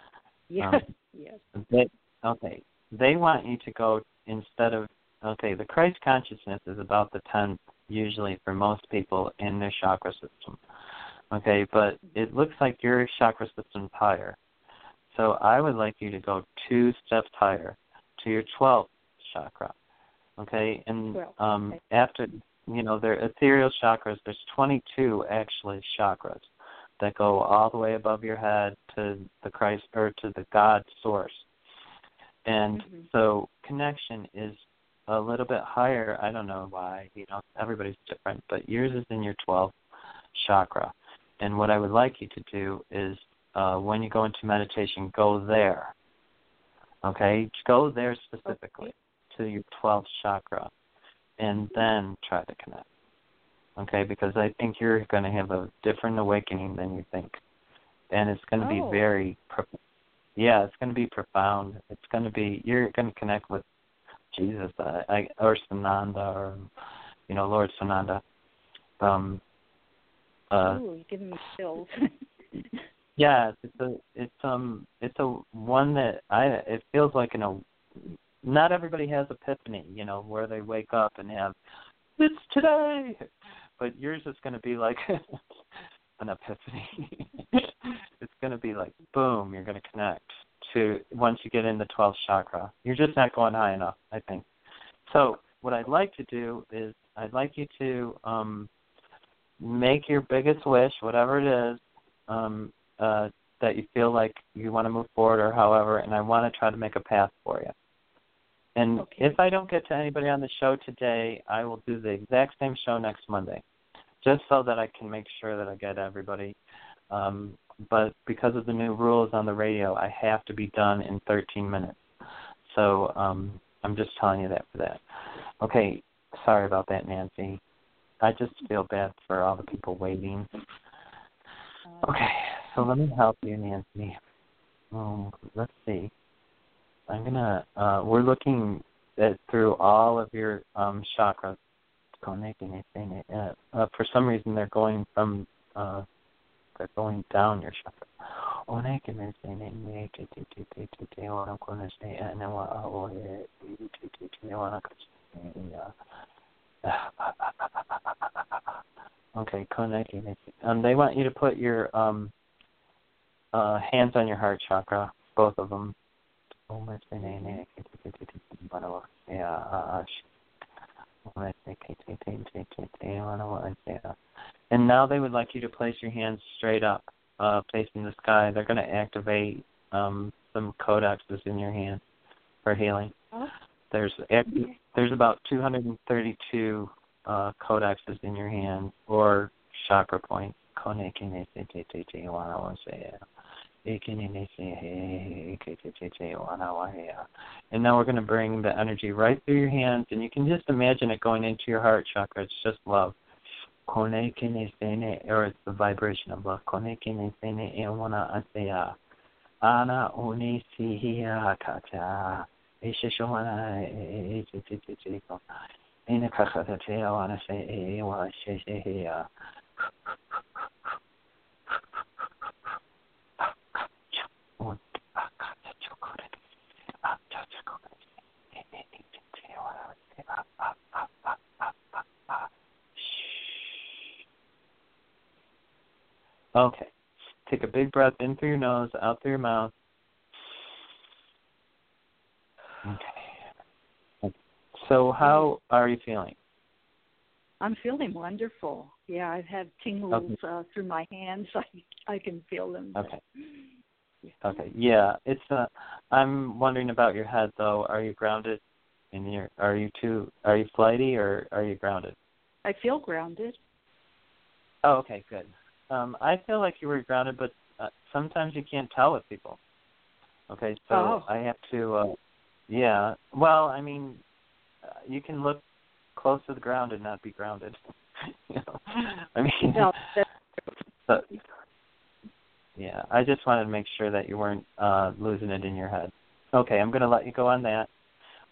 Yes. Um, yes. They, okay. They want you to go instead of okay. The Christ consciousness is about the tenth usually for most people in their chakra system. Okay, but it looks like your chakra system's higher. So I would like you to go two steps higher to your twelfth chakra. Okay, and um okay. after you know their ethereal chakras, there's 22 actually chakras that go all the way above your head to the Christ or to the God source. And Mhm. so connection is a little bit higher. I don't know why, you know, everybody's different, but yours is in your 12th chakra. and what I would like you to do is uh, when you go into meditation, go there. Okay, go there specifically okay. to your 12th chakra, and then try to connect. Okay, because I think you're going to have a different awakening than you think, and it's going to oh. be very, yeah, it's going to be profound. It's going to be you're going to connect with Jesus, I, I, or Sananda, or you know, Lord Sananda. Um, uh, Ooh, you're giving me chills. yeah, it's a it's um it's a one that I it feels like in a not everybody has epiphany, you know, where they wake up and have it's today, but yours is going to be like an epiphany. it's going to be like boom, you're going to connect to once you get in the 12th chakra. You're just not going high enough, I think. So what I'd like to do is I'd like you to um make your biggest wish, whatever it is, um, uh, that you feel like you want to move forward or however, and I want to try to make a path for you. And okay. if I don't get to anybody on the show today, I will do the exact same show next Monday, just so that I can make sure that I get everybody. Um, but because of the new rules on the radio, I have to be done in 13 minutes. So um, I'm just telling you that for that. Okay, sorry about that, Nancy. I just feel bad for all the people waiting. Okay, so let me help you, Nancy. Um, let's see. I'm gonna. Uh, we're looking at through all of your um, chakras. Uh, uh, for some reason, they're going from. Uh, they're going down your chakra. Okay, connecting. Um, they want you to put your um, uh, hands on your heart chakra, both of them. And now they would like you to place your hands straight up, uh, facing the sky. They're going to activate um, some codexes in your hand for healing. There's there's about 232 uh, codexes in your hand or chakra points. And now we're going to bring the energy right through your hands, and you can just imagine it going into your heart chakra. It's just love. Or it's the vibration of love. Ana uni siya kata. Isha shomana ina kakata te wana se e wa she she he ya. Okay. Take a big breath in through your nose, out through your mouth. Okay. So, how are you feeling? I'm feeling wonderful. Yeah, I've had tingles Okay. uh, through my hands. I I can feel them. Okay. Okay. Yeah, it's uh I'm wondering about your head though. Are you grounded in your are you too are you flighty or are you grounded? I feel grounded. Oh, okay, good. Um I feel like you were grounded but uh, sometimes you can't tell with people. Okay, so Oh. I have to uh yeah. Well, I mean uh, you can look close to the ground and not be grounded. you know. I mean No, yeah, I just wanted to make sure that you weren't uh losing it in your head. Okay, I'm going to let you go on that.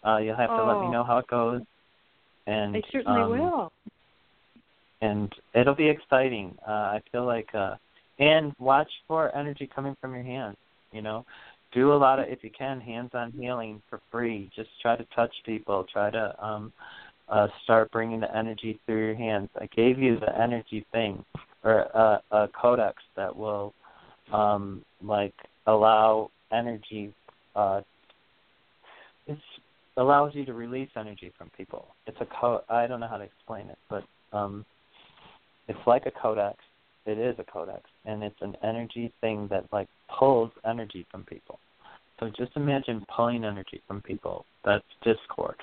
Uh you'll have to let me Oh. know how it goes. And I certainly um, will. And it'll be exciting. Uh I feel like uh and watch for energy coming from your hands, you know. Do a lot of if you can hands-on healing for free. Just try to touch people, try to um uh start bringing the energy through your hands. I gave you the energy thing or a, a codex that will um like allow energy uh allows you to release energy from people. It's a co I don't know how to explain it, but um it's like a codex. It is a codex and it's an energy thing that like pulls energy from people. So just imagine pulling energy from people. That's discord.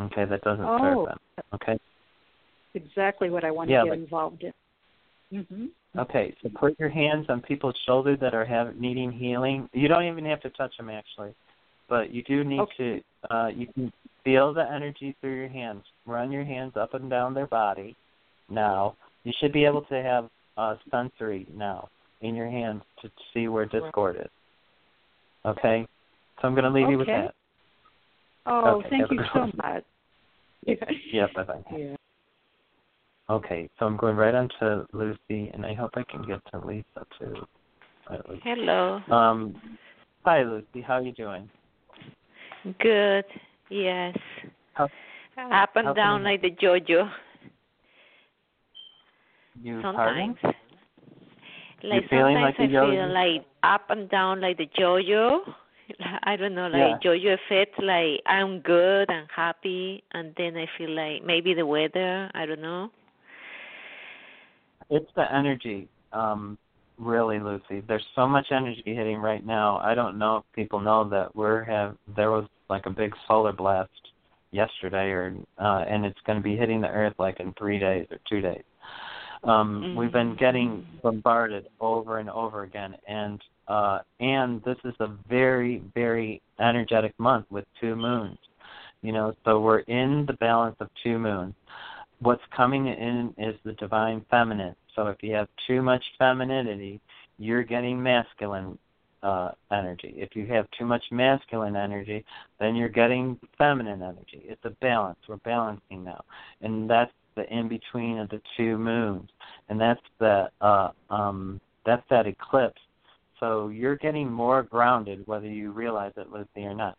Okay, that doesn't Oh. serve them. Okay? Exactly what I want Yeah, to get like- involved in. Mhm. Okay, so put your hands on people's shoulders that are have, needing healing. You don't even have to touch them actually, but you do need Okay. to. Uh, you can feel the energy through your hands. Run your hands up and down their body. Now you should be able to have uh, sensory now in your hands to see where discord is. Okay, so I'm going to leave you with Okay. that. Oh, Okay, thank you so much. Yeah, bye bye. Yeah. Okay, so I'm going right on to Lucy, and I hope I can get to Lisa too. All right, Lucy. Hello. Um, hi Lucy, how are you doing? Good. Yes. How- Up and down like the JoJo You sometimes. pardon? Like feeling sometimes like I yo-yo? feel like up and down like the JoJo. I don't know, like JoJo effect. Like I'm good and happy, and then I feel like maybe the weather. I don't know. It's the energy, um, really, Lucy. There's so much energy hitting right now. I don't know if people know that we're have there was like a big solar blast yesterday, or uh, and it's going to be hitting the Earth like in three days or two days. Um, We've been getting bombarded over and over again, and uh, and this is a very very energetic month with two moons. You know, so we're in the balance of two moons what's coming in is the divine feminine. So if you have too much femininity, you're getting masculine uh, energy. If you have too much masculine energy, then you're getting feminine energy. It's a balance. We're balancing now, and that's the in between of the two moons, and that's the uh, um, that's that eclipse. So you're getting more grounded, whether you realize it, Lucy, or not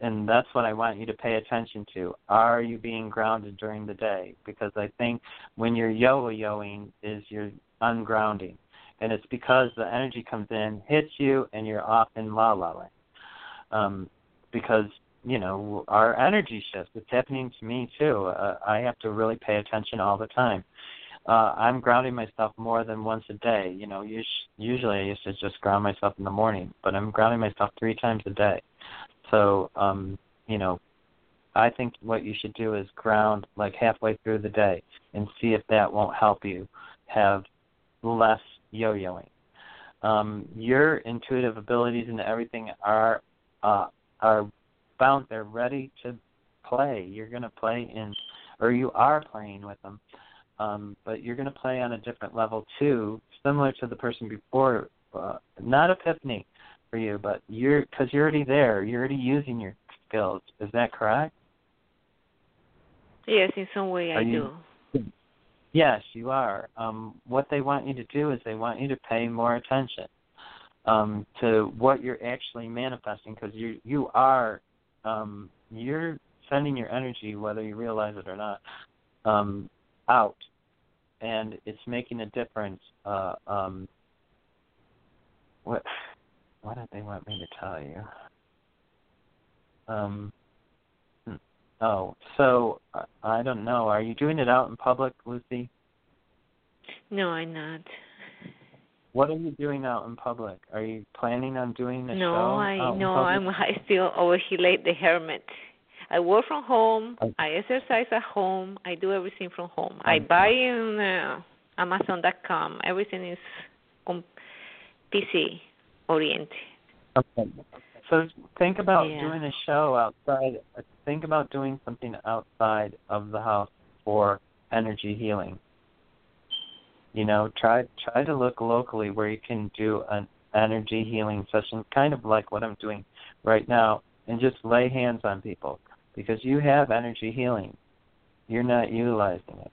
and that's what I want you to pay attention to. Are you being grounded during the day? Because I think when you're yo-yoing is you're ungrounding, and it's because the energy comes in, hits you, and you're off in la la land. Um, because you know our energy shifts. It's happening to me too. Uh, I have to really pay attention all the time. Uh, I'm grounding myself more than once a day. You know, us- usually I used to just ground myself in the morning, but I'm grounding myself three times a day. So, um, you know, I think what you should do is ground like halfway through the day and see if that won't help you have less yo-yoing. Um, your intuitive abilities and everything are uh, are bound. They're ready to play. You're going to play in, or you are playing with them. Um, but you're going to play on a different level too, similar to the person before. Uh, not epiphany, for you, but you're because you're already there. You're already using your skills. Is that correct? Yes, in some way Are I you- do. Yes, you are. Um, what they want you to do is they want you to pay more attention um, to what you're actually manifesting, because you you are um, you're sending your energy, whether you realize it or not, um, out, and it's making a difference. Uh, um, what what did they want me to tell you? Um. Oh, so I don't know. Are you doing it out in public, Lucy? No, I'm not. What are you doing out in public? Are you planning on doing a no, show? I out in no? I'm I still over here like the hermit. I work from home. Okay. I exercise at home. I do everything from home. I buy in uh, Amazon.com. Everything is com- PC oriented. Okay. So think about Yeah. doing a show outside. Think about doing something outside of the house for energy healing. You know, try try to look locally where you can do an energy healing session, kind of like what I'm doing right now, and just lay hands on people because you have energy healing. You're not utilizing it.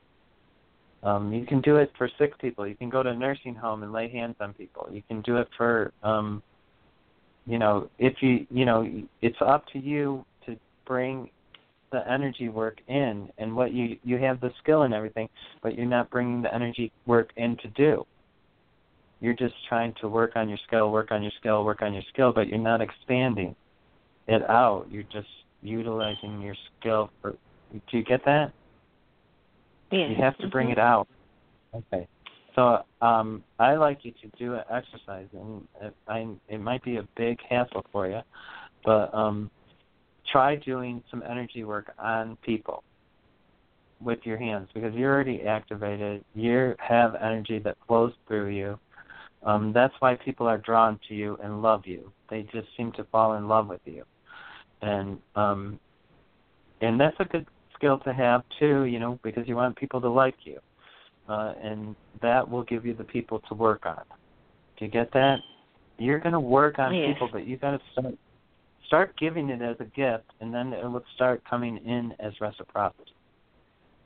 Um, you can do it for sick people. You can go to a nursing home and lay hands on people. You can do it for um, you know if you you know it's up to you to bring the energy work in and what you you have the skill and everything but you're not bringing the energy work in to do you're just trying to work on your skill work on your skill work on your skill but you're not expanding it out you're just utilizing your skill for do you get that Yes. you have to bring Mhm. it out. Okay. So um, I like you to do an exercise, and it, I, it might be a big hassle for you, but um, try doing some energy work on people. with your hands because you're already activated. You have energy that flows through you. Um, that's why people are drawn to you and love you. They just seem to fall in love with you, and um, and that's a good skill to have too. You know, because you want people to like you, uh, and that will give you the people to work on. Do you get that? You're going to work on people, but you got to start start giving it as a gift, and then it will start coming in as reciprocity.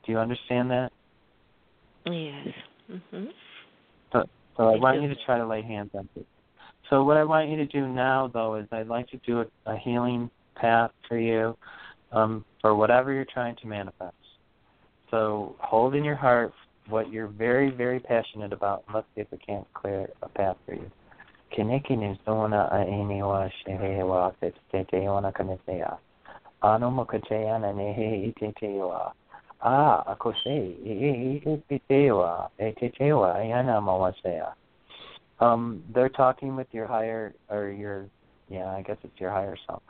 Do you understand that? Yes. Mhm. So, so I, I want do. you to try to lay hands on people. So what I want you to do now, though, is I'd like to do a, a healing path for you um, for whatever you're trying to manifest. So hold in your heart what you're very, very passionate about. Let's see if we can't clear a path for you. Um, they're talking with your higher, or your, yeah, I guess it's your higher self.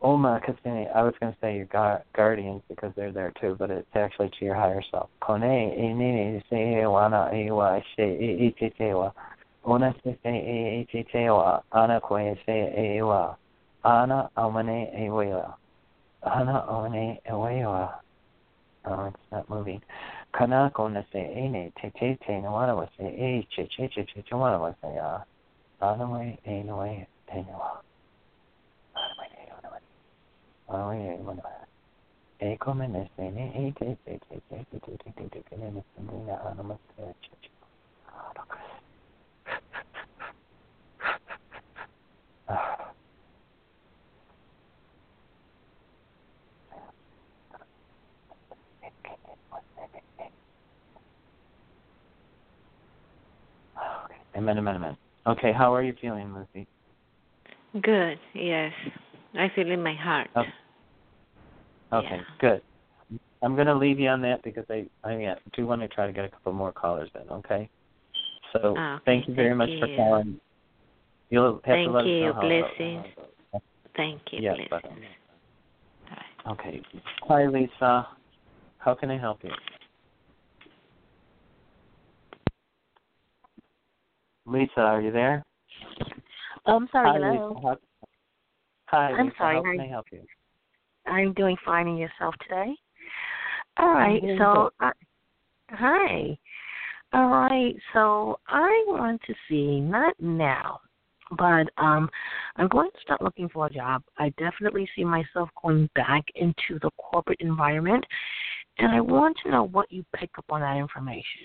Oma Kasene, I was going to say your gu- guardians because they're there too, but it's actually to your higher self. Kone, inini, se, wana, iwa, she. Una se e e te te ana koe se e wa, ana amane e wewa, ana amane e wewa. Oh, it's not moving. Kana kona se e te te te na wana wa se e che che che che che wana wa se a, ana we e we e na wa, ana we e wana ana we e wa. E te. Amen, amen, amen. Okay, how are you feeling, Lucy? Good. Yes. I feel in my heart. Okay. Okay, Yeah. good. I'm going to leave you on that because I I do want to try to get a couple more callers in. Okay. So Ah, okay, thank you very thank much for calling. You'll have Thank to let you. us know how. Blessings. how- Thank you. Yes, blessings. but- Okay. Hi, Lisa. How can I help you? Lisa, are you there? Oh, I'm sorry. Hi, hello. Lisa. Hi, I'm Lisa. sorry, How can. I help you? I'm doing fine and yourself today. All right. So, I, hi. All right. So I want to see not now, but um, I'm going to start looking for a job. I definitely see myself going back into the corporate environment, and I want to know what you pick up on that information.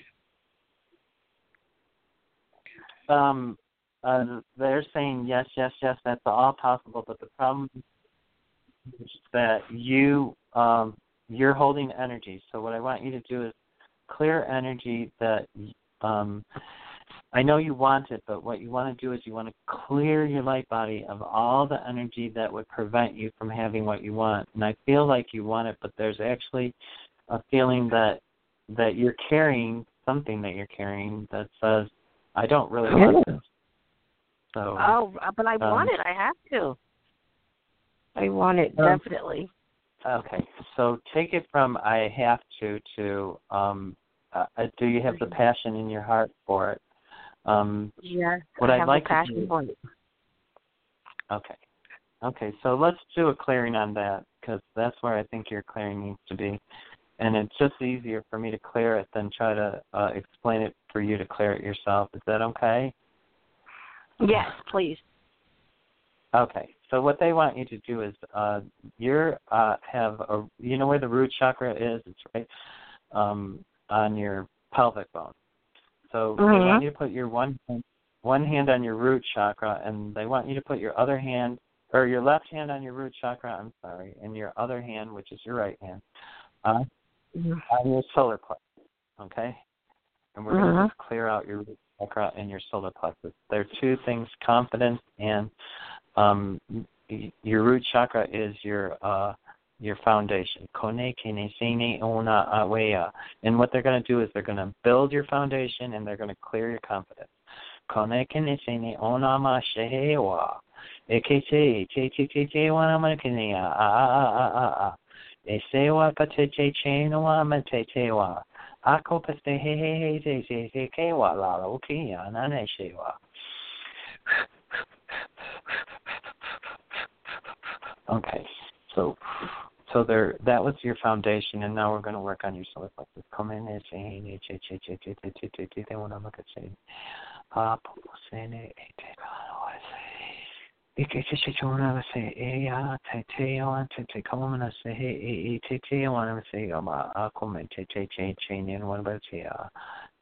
Um, uh, they're saying yes, yes, yes. That's all possible, but the problem is that you um, you're holding energy. So what I want you to do is clear energy that um, I know you want it, but what you want to do is you want to clear your light body of all the energy that would prevent you from having what you want. And I feel like you want it, but there's actually a feeling that that you're carrying something that you're carrying that says, "I don't really want this." So Oh, but I um, want it. I have to. I want it Um, definitely. Okay, so take it from I have to to um, uh, uh, do you have the passion in your heart for it? Um, Yeah. what I I'd have like the to passion do- for it. okay, okay, so let's do a clearing on that because that's where I think your clearing needs to be, and it's just easier for me to clear it than try to uh, explain it for you to clear it yourself. Is that okay? Yes, please. Okay. So what they want you to do is uh you're uh have a you know where the root chakra is? It's right um on your pelvic bone. So they Mhm. want you to put your one hand, one hand on your root chakra and they want you to put your other hand or your left hand on your root chakra, I'm sorry, and your other hand, which is your right hand, uh, Mhm. on your solar plexus. Okay? And we're going Mhm. to just clear out your root chakra and your solar plexus. There are two things: confidence and um, your root chakra is your uh, your foundation. Kone kene sene ona awea. And what they're going to do is they're going to build your foundation and they're going to clear your confidence. Kone kene sene ona ma shehewa. Eke te te te te te wana ma kene a a a a a a. E se wa ma te te wa. Ako pa te he he he te te te ke wa la la o ki ya na ne she wa. Okay, so so there that was your foundation, and now we're going to work on your solar plexus. Come in and say, "Hey, che che che che che che che che." They want to look at saying, "Ah, te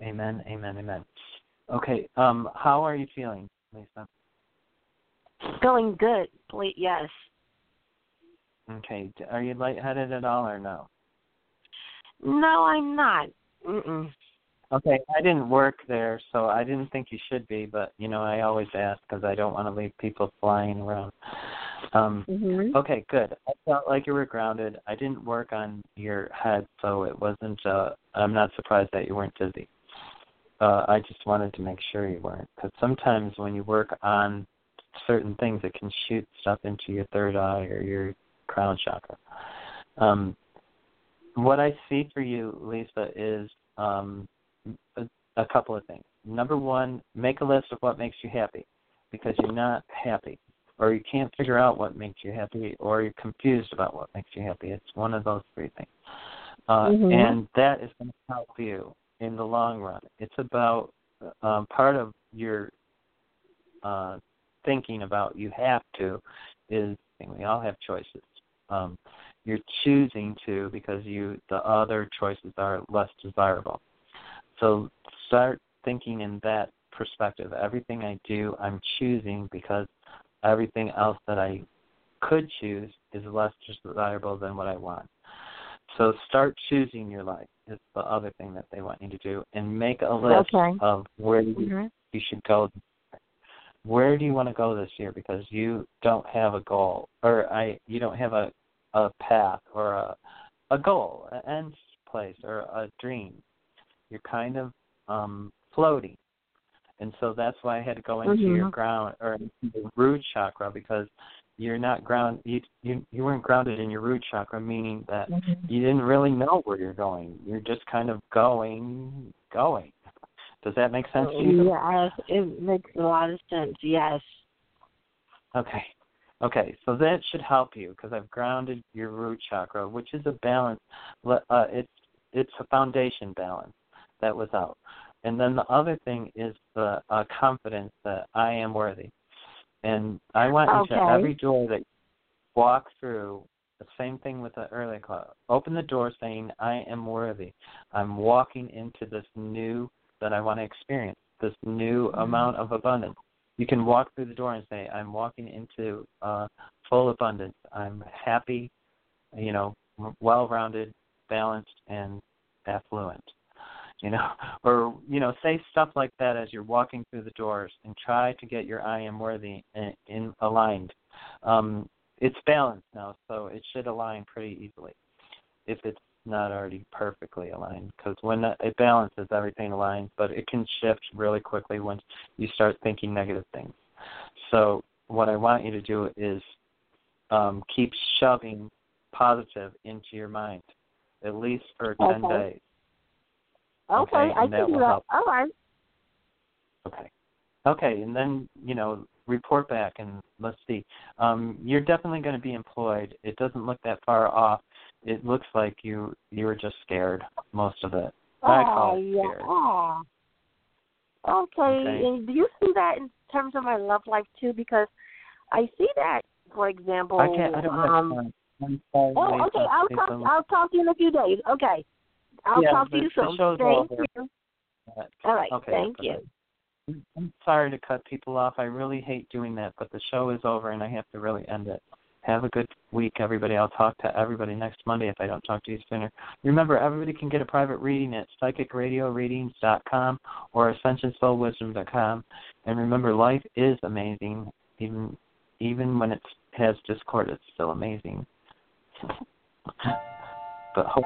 Amen, amen, amen. Okay, um, how are you feeling, Lisa? Feeling good. Please, yes. Okay. Are you lightheaded at all or no? No, I'm not. Mm-mm. Okay, I didn't work there, so I didn't think you should be, but you know, I always ask because I don't want to leave people flying around. Um, mm-hmm. Okay, good. I felt like you were grounded. I didn't work on your head, so it wasn't. uh I'm not surprised that you weren't dizzy. Uh, I just wanted to make sure you weren't, because sometimes when you work on certain things, it can shoot stuff into your third eye or your crown chakra. Um, what I see for you, Lisa, is um, a, a couple of things. Number one, make a list of what makes you happy because you're not happy or you can't figure out what makes you happy or you're confused about what makes you happy. It's one of those three things. Uh, mm-hmm. And that is going to help you in the long run. It's about um, part of your uh, thinking about you have to is we all have choices um, you're choosing to because you the other choices are less desirable. So start thinking in that perspective. Everything I do, I'm choosing because everything else that I could choose is less desirable than what I want. So start choosing your life is the other thing that they want you to do, and make a list okay. of where you, mm-hmm. you should go where do you want to go this year because you don't have a goal or I you don't have a a path or a a goal, an end place or a dream. You're kind of um floating. And so that's why I had to go into mm-hmm. your ground or the root chakra because you're not ground you you you weren't grounded in your root chakra meaning that mm-hmm. you didn't really know where you're going. You're just kind of going going. Does that make sense to you? Yes, it makes a lot of sense. Yes. Okay. Okay, so that should help you because I've grounded your root chakra, which is a balance. Uh, it's it's a foundation balance that was out, and then the other thing is the uh, confidence that I am worthy, and I want okay. you to every door that walk through. The same thing with the early cloud. Open the door saying, "I am worthy. I'm walking into this new that I want to experience, this new mm-hmm. amount of abundance. You can walk through the door and say, I'm walking into uh, full abundance. I'm happy, you know, well rounded, balanced, and affluent. You know, or you know, say stuff like that as you're walking through the doors, and try to get your I am worthy in, in aligned. Um, it's balanced now, so it should align pretty easily. If it's not already perfectly aligned because when it balances, everything aligns, but it can shift really quickly once you start thinking negative things. So what I want you to do is um, keep shoving positive into your mind, at least for ten okay. days. Okay, okay I can do that. Help. All right. Okay. Okay, and then you know report back and let's see. Um, you're definitely going to be employed. It doesn't look that far off it looks like you you were just scared most of it. I call it yeah. scared. Oh. Okay. okay. And do you see that in terms of my love life too? Because I see that, for example. I can't. I don't um, have time. I'm sorry. Oh, okay. I'll talk. I'll talk to you in a few days. Okay. I'll yeah, talk to you soon. Thank you. All right. Okay. Thank you. I'm sorry to cut people off. I really hate doing that, but the show is over and I have to really end it. Have a good week, everybody. I'll talk to everybody next Monday if I don't talk to you sooner. Remember, everybody can get a private reading at psychicradioreadings.com or ascensionsoulwisdom.com. And remember, life is amazing. Even even when it has discord, it's still amazing. but hope.